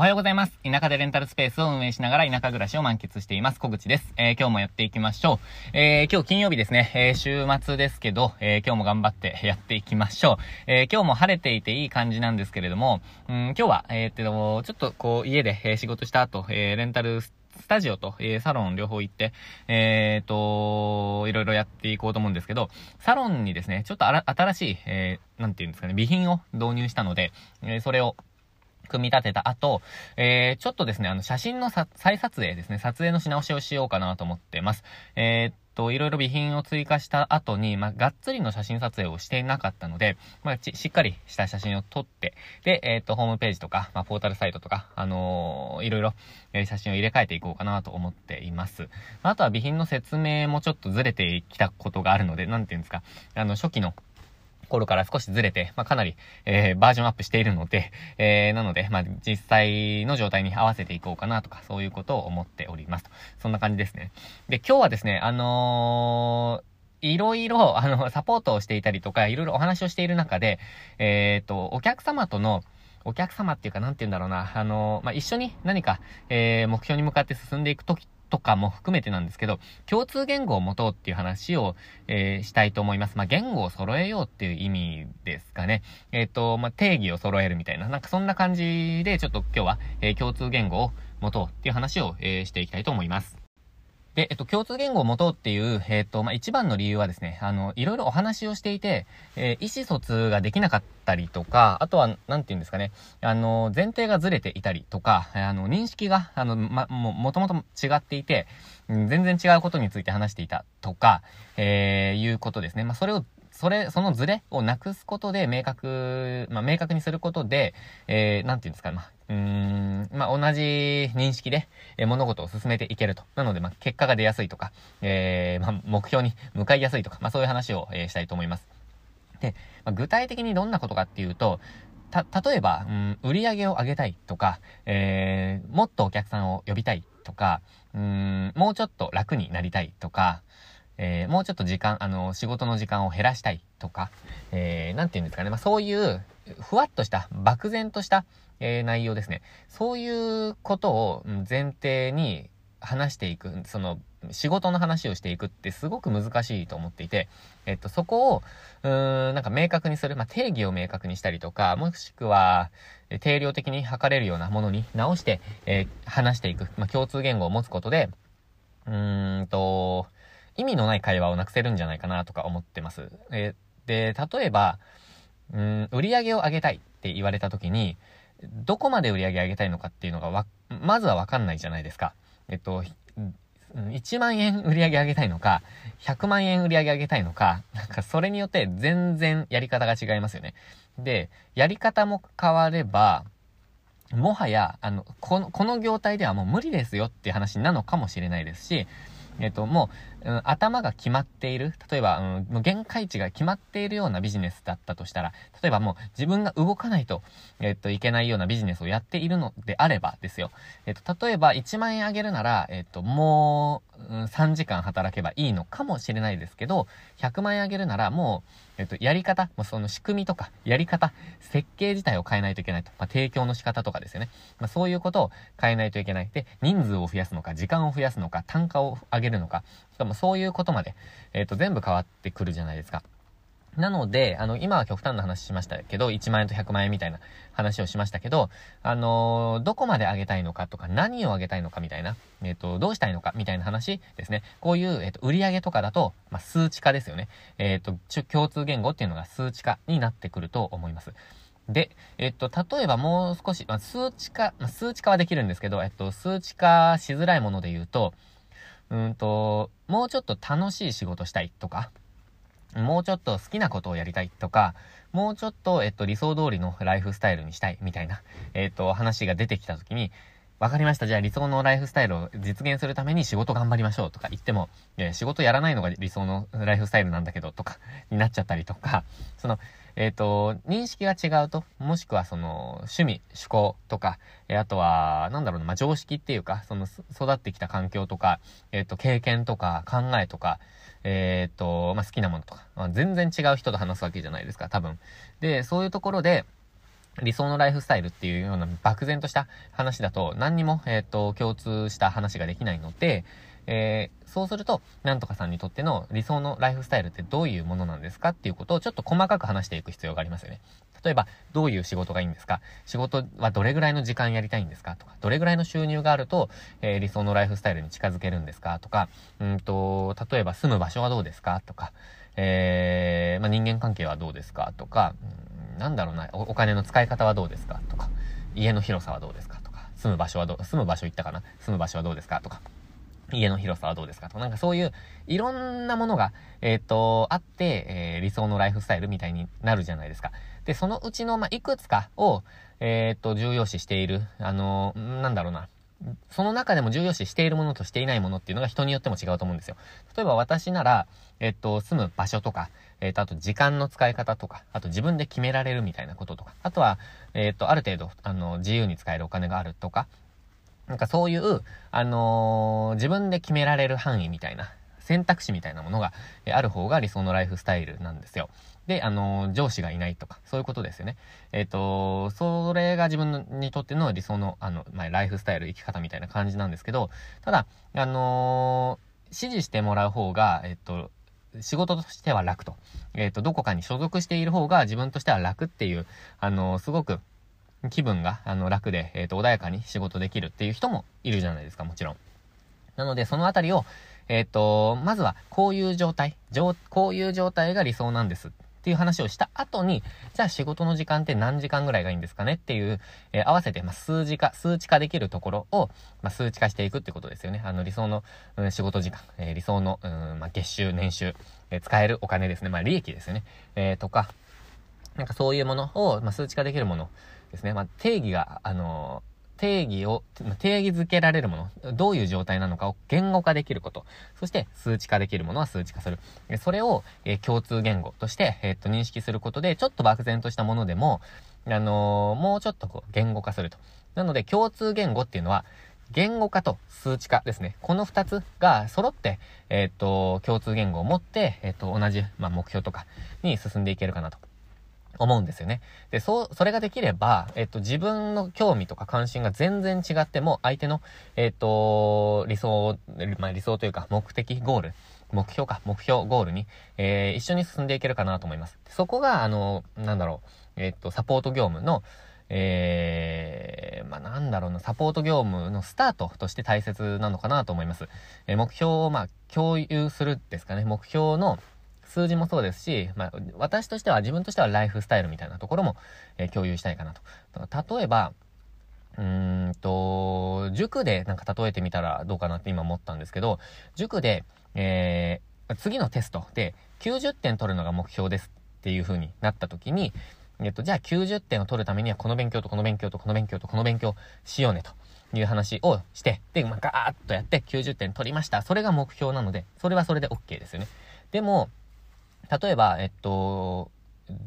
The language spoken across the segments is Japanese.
おはようございます。田舎でレンタルスペースを運営しながら田舎暮らしを満喫しています。小口です。えー、今日もやっていきましょう。えー、今日金曜日ですね。えー、週末ですけど、え今日も頑張ってやっていきましょう。え今日も晴れていていい感じなんですけれども、うん、今日は、え、っと、ちょっとこう、家で、え仕事した後、えレンタルスタジオと、えー、サロン両方行って、えー、と、いろいろやっていこうと思うんですけど、サロンにですね、ちょっと新しい、えー、なんていうんですかね、備品を導入したので、えー、それを、組み立てた後、えー、ちょっとですね、あの、写真の再撮影ですね、撮影のし直しをしようかなと思ってます。えー、っと、いろいろ備品を追加した後に、まあ、がっつりの写真撮影をしていなかったので、まあ、しっかりした写真を撮って、で、えー、っと、ホームページとか、まあ、ポータルサイトとか、あのー、いろいろ、え、写真を入れ替えていこうかなと思っています。あとは備品の説明もちょっとずれてきたことがあるので、なんていうんですか、あの、初期の頃から少しずれて、まあ、かなり、えー、バージョンアップしているので、えー、なので、まあ、実際の状態に合わせていこうかなとか、そういうことを思っておりますと。そんな感じですね。で、今日はですね、あのーいろいろ、あの、サポートをしていたりとか、いろいろお話をしている中で、えっ、ー、と、お客様との、お客様っていうか、なんて言うんだろうな、あの、まあ、一緒に何か、えー、目標に向かって進んでいくときとかも含めてなんですけど、共通言語を持とうっていう話を、えー、したいと思います。まあ、言語を揃えようっていう意味ですかね。えっ、ー、と、まあ、定義を揃えるみたいな、なんかそんな感じで、ちょっと今日は、えー、共通言語を持とうっていう話を、えしていきたいと思います。で、えっと、共通言語を持とうっていう、えっと、まあ、一番の理由はですね、あの、いろいろお話をしていて、えー、意思疎通ができなかったりとか、あとは、なんて言うんですかね、あの、前提がずれていたりとか、あの、認識が、あの、ま、も、もともと違っていて、全然違うことについて話していたとか、えー、いうことですね。まあ、それをそれ、そのズレをなくすことで明確、まあ、明確にすることで、えー、なんていうんですか、まあ、うーん、まあ、同じ認識で、えー、物事を進めていけると。なので、まあ、結果が出やすいとか、えー、まあ、目標に向かいやすいとか、まあ、そういう話を、えー、したいと思います。で、まあ、具体的にどんなことかっていうと、た、例えば、うん、売り上げを上げたいとか、えー、もっとお客さんを呼びたいとか、うん、もうちょっと楽になりたいとか、えー、もうちょっと時間、あの、仕事の時間を減らしたいとか、えー、なんて言うんですかね。まあ、そういう、ふわっとした、漠然とした、えー、内容ですね。そういうことを前提に話していく、その、仕事の話をしていくってすごく難しいと思っていて、えっと、そこを、うーん、なんか明確にする、まあ、定義を明確にしたりとか、もしくは、定量的に測れるようなものに直して、えー、話していく、まあ、共通言語を持つことで、うーんと、意味のない会話をなくせるんじゃないかなとか思ってます。えー、で、例えば、うん、売り上げを上げたいって言われた時に、どこまで売り上げ上げたいのかっていうのがわ、まずはわかんないじゃないですか。えっと、1万円売り上げ上げたいのか、100万円売り上げ上げたいのか、なんかそれによって全然やり方が違いますよね。で、やり方も変われば、もはや、あの、この、この業態ではもう無理ですよっていう話なのかもしれないですし、えっと、もう、うん、頭が決まっている、例えば、うん、限界値が決まっているようなビジネスだったとしたら、例えばもう自分が動かないと、えっと、いけないようなビジネスをやっているのであればですよ。えっと、例えば1万円あげるなら、えっと、もう、うん、3時間働けばいいのかもしれないですけど、100万円あげるならもう、えっと、やり方、もうその仕組みとか、やり方、設計自体を変えないといけないと。まあ、提供の仕方とかですよね。まあ、そういうことを変えないといけない。で、人数を増やすのか、時間を増やすのか、単価を上げるのか、かもそういうことまで、えっと、全部変わってくるじゃないですか。なので、あの、今は極端な話しましたけど、1万円と100万円みたいな話をしましたけど、あのー、どこまで上げたいのかとか、何を上げたいのかみたいな、えっ、ー、と、どうしたいのかみたいな話ですね。こういう、えっ、ー、と、売上とかだと、まあ、数値化ですよね。えっ、と、共通言語っていうのが数値化になってくると思います。で、えっと、例えばもう少し、まあ、数値化、まあ、数値化はできるんですけど、えっと、数値化しづらいもので言うと、うんと、もうちょっと楽しい仕事したいとか、もうちょっと好きなことをやりたいとか、もうちょっと、えっと、理想通りのライフスタイルにしたいみたいな、えっと、話が出てきたときに、わかりました。じゃあ理想のライフスタイルを実現するために仕事頑張りましょうとか言っても、いや仕事やらないのが理想のライフスタイルなんだけどとか、になっちゃったりとか、その、えっ、ー、と、認識が違うと、もしくはその、趣味、趣向とか、え、あとは、なんだろうな、まあ、常識っていうか、その、育ってきた環境とか、えっ、ー、と、経験とか、考えとか、えっ、と、まあ、好きなものとか、まあ、全然違う人と話すわけじゃないですか、多分。で、そういうところで、理想のライフスタイルっていうような漠然とした話だと何にも、えっ、ー、と、共通した話ができないので、えー、そうすると、なんとかさんにとっての理想のライフスタイルってどういうものなんですかっていうことをちょっと細かく話していく必要がありますよね。例えば、どういう仕事がいいんですか？仕事はどれぐらいの時間やりたいんですか？とか、どれぐらいの収入があると、えー、理想のライフスタイルに近づけるんですか？とか、うんと、例えば住む場所はどうですか？とか、えー、まあ、人間関係はどうですか？とか、なんだろうなお、お金の使い方はどうですかとか、家の広さはどうですかとか、住む場所はどう、住む場所行ったかな住む場所はどうですかとか、家の広さはどうですかとか、なんかそういう、いろんなものが、えっ、ー、と、あって、えー、理想のライフスタイルみたいになるじゃないですか。で、そのうちの、まあ、いくつかを、えっ、ー、と、重要視している、あの、なんだろうな。その中でも重要視しているものとしていないものっていうのが人によっても違うと思うんですよ。例えば私なら、えっと、住む場所とか、えっと、あと時間の使い方とか、あと自分で決められるみたいなこととか、あとは、えっと、ある程度、あの、自由に使えるお金があるとか、なんかそういう、あのー、自分で決められる範囲みたいな、選択肢みたいなものが、ある方が理想のライフスタイルなんですよ。で、あの、上司がいないとか、そういうことですよね。えっ、ー、と、それが自分にとっての理想の、あの、まあ、ライフスタイル、生き方みたいな感じなんですけど、ただ、あの指示してもらう方が、えっと、仕事としては楽と。えっ、と、どこかに所属している方が自分としては楽っていう、あのすごく、気分が、あの、楽で、えっ、と、穏やかに仕事できるっていう人もいるじゃないですか、もちろん。なので、そのあたりを、えっ、ー、と、まずは、こういう状態、こういう状態が理想なんですっていう話をした後に、じゃあ仕事の時間って何時間ぐらいがいいんですかねっていう、えー、合わせて、まあ、数字化、数値化できるところを、まあ、数値化していくってことですよね。あの、理想の、うん、仕事時間、えー、理想の、うん、まあ、月収、年収、えー、使えるお金ですね。まあ、利益ですよね。えー、とか、なんかそういうものを、まあ、数値化できるものですね。まあ、定義が、あの定義を、定義づけられるもの、どういう状態なのかを言語化できること、そして数値化できるものは数値化する。それを、え、共通言語として、え、っと、認識することで、ちょっと漠然としたものでも、あのー、もうちょっとこう、言語化すると。なので、共通言語っていうのは、言語化と数値化ですね。この二つが揃って、えっ、と、共通言語を持って、えっ、と、同じ、まあ、目標とかに進んでいけるかなと。思うんですよね。で、そう、それができれば、えっと、自分の興味とか関心が全然違っても、相手の、えっと、理想、まあ、理想というか、目的、ゴール、目標か、目標、ゴールに、えー、一緒に進んでいけるかなと思います。そこが、あの、なんだろう、えっと、サポート業務の、えー、まあ、なんだろうな、サポート業務のスタートとして大切なのかなと思います。えー、目標を、まあ、共有するですかね。目標の、数字もそうですし、まあ、私としては、自分としてはライフスタイルみたいなところも、えー、共有したいかなと。例えば、うーんと、塾でなんか例えてみたらどうかなって今思ったんですけど、塾で、えー、次のテストで90点取るのが目標ですっていう風になった時に、えっと、じゃあ90点を取るためにはこの勉強とこの勉強とこの勉強とこの勉強しようねという話をして、で、まあ、ガーッとやって90点取りました。それが目標なので、それはそれで OK ですよね。でも、例えば、えっと、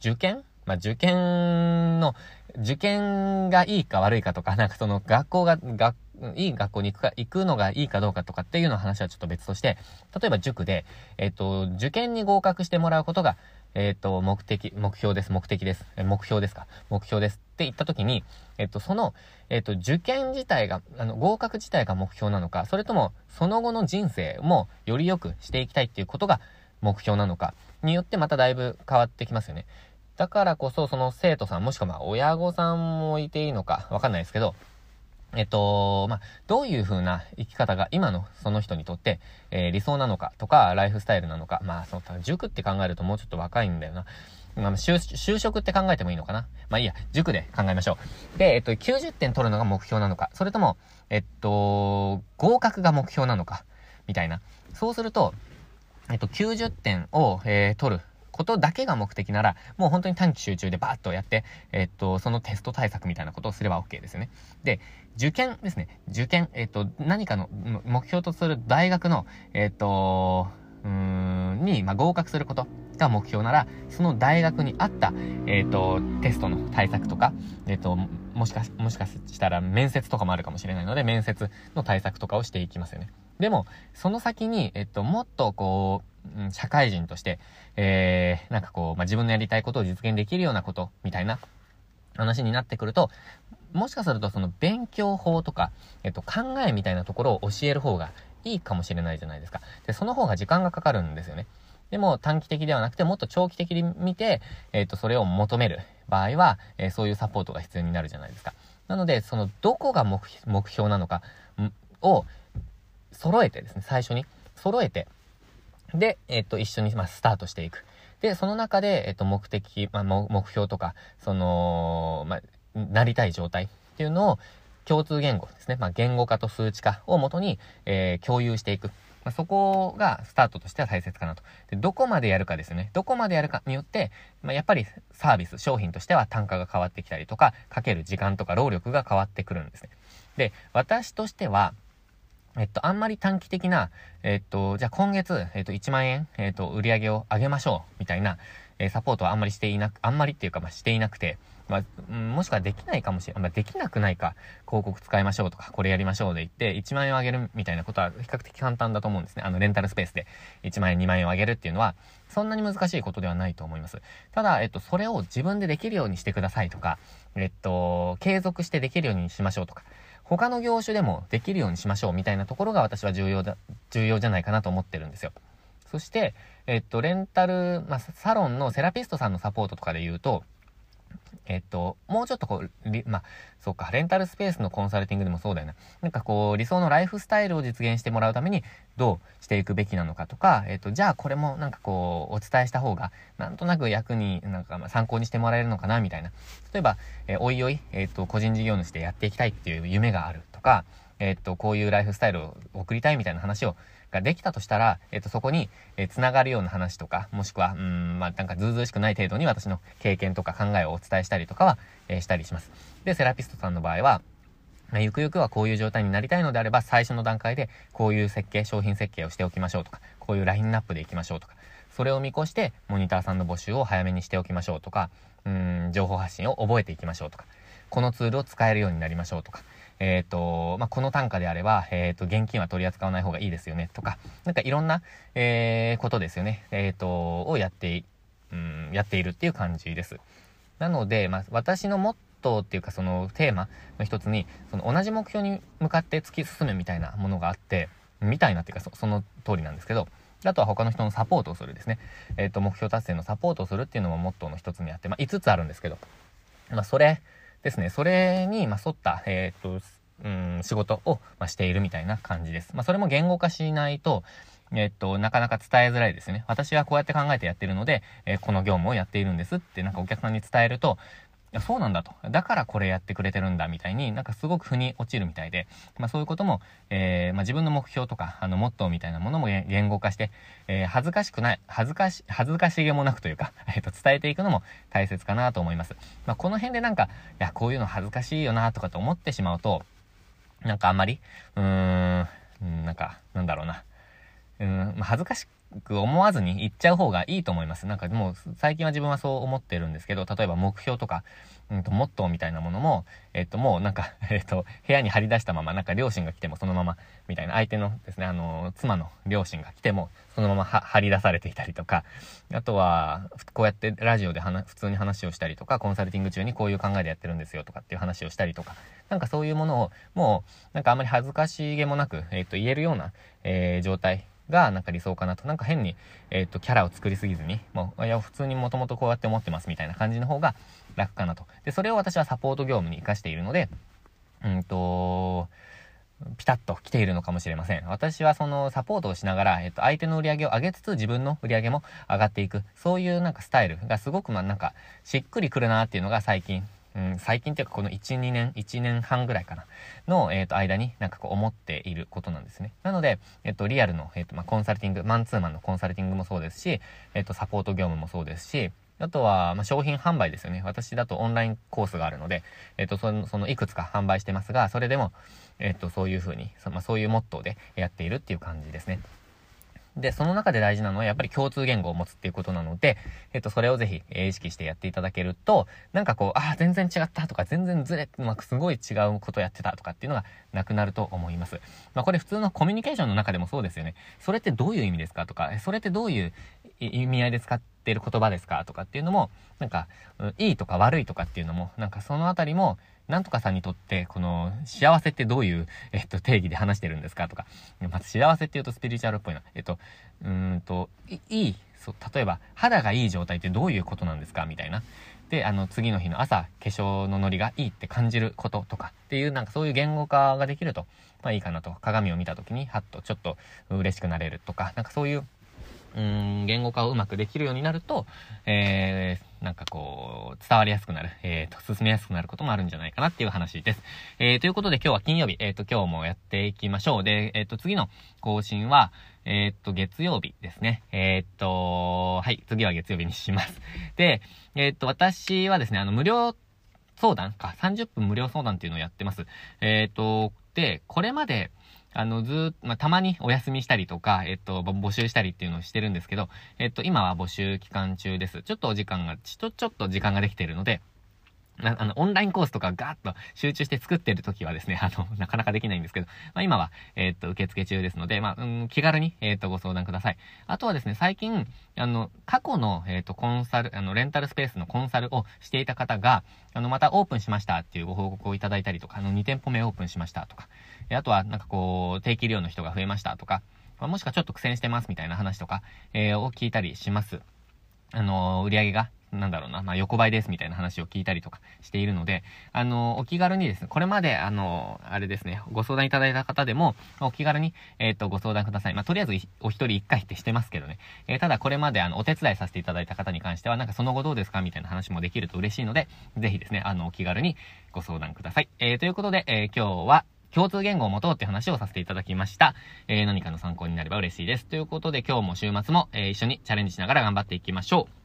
受験？まあ、受験の、受験がいいか悪いかとか、なんかその学校が、学、いい学校に行くか、行くのがいいかどうかとかっていうの話はちょっと別として、例えば塾で、えっと、受験に合格してもらうことが、えっと、目的、目標です、目的です、え目標ですか、目標ですって言った時に、えっと、その、えっと、受験自体が、あの、合格自体が目標なのか、それとも、その後の人生もより良くしていきたいっていうことが目標なのか、によってまただいぶ変わってきますよね。だからこそ、その生徒さん、もしくはまあ親御さんもいていいのかわかんないですけど、えっと、まあ、どういう風な生き方が今のその人にとって、えー、理想なのかとか、ライフスタイルなのか、まあ、その、塾って考えるともうちょっと若いんだよな。まあ、就、就職って考えてもいいのかなまあいいや、塾で考えましょう。で、えっと、90点取るのが目標なのか、それとも、えっと、合格が目標なのか、みたいな。そうすると、えっと、90点を、えー、取ることだけが目的なら、もう本当に短期集中でバーッとやって、えっと、そのテスト対策みたいなことをすれば OK ですよね。で、受験ですね。受験、えっと、何かの目標とする大学の、えっと、うーん、に、まあ、合格することが目標なら、その大学に合った、えっ、と、テストの対策とか、えっ、と、もしか、もしかしたら面接とかもあるかもしれないので、面接の対策とかをしていきますよね。でも、その先に、えっと、もっとこう、社会人として、えー、なんかこう、まあ、自分のやりたいことを実現できるようなこと、みたいな、話になってくると、もしかするとその勉強法とか、えっと、考えみたいなところを教える方がいいかもしれないじゃないですか。で、その方が時間がかかるんですよね。でも短期的ではなくてもっと長期的に見て、えっ、と、それを求める場合は、えー、そういうサポートが必要になるじゃないですか。なので、その、どこが目標なのかを揃えてですね、最初に揃えて、で、えっ、と、一緒に、まあ、スタートしていく。で、その中で、えっ、と、目的、まあ、目標とか、その、まあ、なりたい状態っていうのを共通言語ですね。まあ、言語化と数値化をもとに、えー、共有していく。まあ、そこがスタートとしては大切かなと。で、どこまでやるかですね。どこまでやるかによって、まあ、やっぱりサービス、商品としては単価が変わってきたりとか、かける時間とか労力が変わってくるんですね。で、私としては、えっと、あんまり短期的な、えっと、じゃあ今月、えっと、1万円、えっと、売り上げを上げましょう、みたいな、えー、サポートはあんまりしていなく、あんまりっていうか、まあ、していなくて、まあ、もしくはできないかもしれない。まあ、できなくないか、広告使いましょうとか、これやりましょうで言って、1万円を上げるみたいなことは比較的簡単だと思うんですね。あの、レンタルスペースで1万円、2万円を上げるっていうのは、そんなに難しいことではないと思います。ただ、えっと、それを自分でできるようにしてくださいとか、えっと、継続してできるようにしましょうとか、他の業種でもできるようにしましょうみたいなところが私は重要だ、重要じゃないかなと思ってるんですよ。そして、えっと、レンタル、まあ、サロンのセラピストさんのサポートとかで言うと、えっと、もうちょっとこう、まあ、そうか、レンタルスペースのコンサルティングでもそうだよな。なんかこう、理想のライフスタイルを実現してもらうために、どうしていくべきなのかとか、えっと、じゃあこれもなんかこう、お伝えした方が、なんとなく役に、なんかま参考にしてもらえるのかな、みたいな。例えば、えおいおい、えっと、個人事業主でやっていきたいっていう夢があるとか、えっと、こういうライフスタイルを送りたいみたいな話をができたとしたら、えっ、と、そこに、えー、繋がるような話とか、もしくは、うん、まあ、なんかずうずうしくない程度に私の経験とか考えをお伝えしたりとかは、えー、したりします。で、セラピストさんの場合は、ま、ゆくゆくはこういう状態になりたいのであれば、最初の段階でこういう設計、商品設計をしておきましょうとか、こういうラインナップでいきましょうとか、それを見越して、モニターさんの募集を早めにしておきましょうとか、うん、情報発信を覚えていきましょうとか、このツールを使えるようになりましょうとか、えっ、ー、と、まあ、この単価であれば、えっ、ー、と、現金は取り扱わない方がいいですよね、とか、なんかいろんな、えー、ことですよね、えっ、と、をやって、うん、やっているっていう感じです。なので、まあ、私のモットーっていうか、そのテーマの一つに、その同じ目標に向かって突き進むみたいなものがあって、みたいなっていうかそ、その通りなんですけど、あとは他の人のサポートをするですね。えっ、と、目標達成のサポートをするっていうのもモットーの一つにあって、まあ、5つあるんですけど、まあ、それですね。それに、ま沿った、えっ、と、うん、仕事を、ましているみたいな感じです。まあ、それも言語化しないと、えっと、なかなか伝えづらいですね。私はこうやって考えてやってるので、えー、この業務をやっているんですってなんかお客さんに伝えると、や、そうなんだと。だからこれやってくれてるんだみたいになんかすごく腑に落ちるみたいで、まあそういうことも、えー、まあ自分の目標とか、あの、モットーみたいなものも言語化して、えー、恥ずかしくない、恥ずかし、恥ずかしげもなくというか、えっ、と、伝えていくのも大切かなと思います。まあこの辺でなんか、いや、こういうの恥ずかしいよなとかと思ってしまうと、なんかあんまり、うーん、なんか、なんだろうな。うん、まあ、恥ずかしく思わずに言っちゃう方がいいと思います。なんかもう最近は自分はそう思ってるんですけど、例えば目標とか、うんと、モットーみたいなものも、えっと、もうなんか、えっと、部屋に張り出したまま、なんか両親が来てもそのまま、みたいな、相手のですね、あの、妻の両親が来ても、そのまま張り出されていたりとか、あとは、こうやってラジオで普通に話をしたりとか、コンサルティング中にこういう考えでやってるんですよとかっていう話をしたりとか、なんかそういうものを、もう、なんかあんまり恥ずかしげもなく、えっと、言えるような、えー、状態がなんか理想かなと。なんか変に、えっ、ー、と、キャラを作りすぎずに、もう、いや、普通にもともとこうやって思ってますみたいな感じの方が楽かなと。で、それを私はサポート業務に活かしているので、うんと、ピタッと来ているのかもしれません。私はそのサポートをしながら、えっと、相手の売り上げを上げつつ自分の売り上げも上がっていく。そういうなんかスタイルがすごくまあなんかしっくりくるなっていうのが最近うん、最近っていうかこの1、2年、1年半ぐらいかな、の、えっ、ー、と、間になんかこう思っていることなんですね。なので、えっ、ー、と、リアルの、えっ、ー、と、まあ、コンサルティング、マンツーマンのコンサルティングもそうですし、えっ、と、サポート業務もそうですし、あとは、まあ、商品販売ですよね。私だとオンラインコースがあるので、えっ、と、その、そのいくつか販売してますが、それでも、えっ、と、そういうふうに、そ,、まあ、そういうモットーでやっているっていう感じですね。で、その中で大事なのはやっぱり共通言語を持つっていうことなので、えっと、それをぜひ、え、意識してやっていただけると、なんかこう、ああ、全然違ったとか、全然ずれ、まあ、すごい違うことやってたとかっていうのがなくなると思います。まあ、これ普通のコミュニケーションの中でもそうですよね。それってどういう意味ですかとか、それってどういう意味合いで使ってる言葉ですかとかっていうのも、なんか、いいとか悪いとかっていうのも、なんかそのあたりも、なんとかさんにとって、この、幸せってどういう、えっと、定義で話してるんですかとか、まず幸せって言うとスピリチュアルっぽいな。えっと、うんと、いい、そう、例えば、肌がいい状態ってどういうことなんですかみたいな。で、あの、次の日の朝、化粧のノリがいいって感じることとかっていう、なんかそういう言語化ができると、まあいいかなと。鏡を見た時に、はっとちょっと嬉しくなれるとか、なんかそういう、うん、言語化をうまくできるようになると、えー、なんかこう、伝わりやすくなる、えー、と、進めやすくなることもあるんじゃないかなっていう話です。えー、ということで今日は金曜日、えっ、ー、と、今日もやっていきましょう。で、えっ、ー、と、次の更新は、えっ、と、月曜日ですね。えっと、はい、次は月曜日にします。で、えっと、私はですね、あの、無料相談か、30分無料相談っていうのをやってます。えっと、で、これまで、あの、ずまあ、たまにお休みしたりとか、えっと、募集したりっていうのをしてるんですけど、えっと、今は募集期間中です。ちょっとお時間が、ちょ、ちょっと時間ができてるので、あの、オンラインコースとかガーッと集中して作ってる時はですね、あの、なかなかできないんですけど、まあ今は、えー、っと、受付中ですので、まあ、うん、気軽に、えー、っと、ご相談ください。あとはですね、最近、あの、過去の、えー、っと、コンサル、あの、レンタルスペースのコンサルをしていた方が、あの、またオープンしましたっていうご報告をいただいたりとか、あの、2店舗目オープンしましたとか、あとは、なんかこう、定期利用の人が増えましたとか、まあ、もしくはちょっと苦戦してますみたいな話とか、えー、を聞いたりします。あの、売り上げがなんだろうな、まあ、横ばいですみたいな話を聞いたりとかしているので、あの、お気軽にですね、これまで、あの、あれですね、ご相談いただいた方でも、お気軽に、えっ、ー、と、ご相談ください。まあ、とりあえず、お一人一回ってしてますけどね。えー、ただ、これまで、あの、お手伝いさせていただいた方に関しては、なんかその後どうですかみたいな話もできると嬉しいので、ぜひですね、あの、お気軽にご相談ください。えー、ということで、え今日は、共通言語を持とうって話をさせていただきました。えー、何かの参考になれば嬉しいです。ということで今日も週末も、えー、一緒にチャレンジしながら頑張っていきましょう。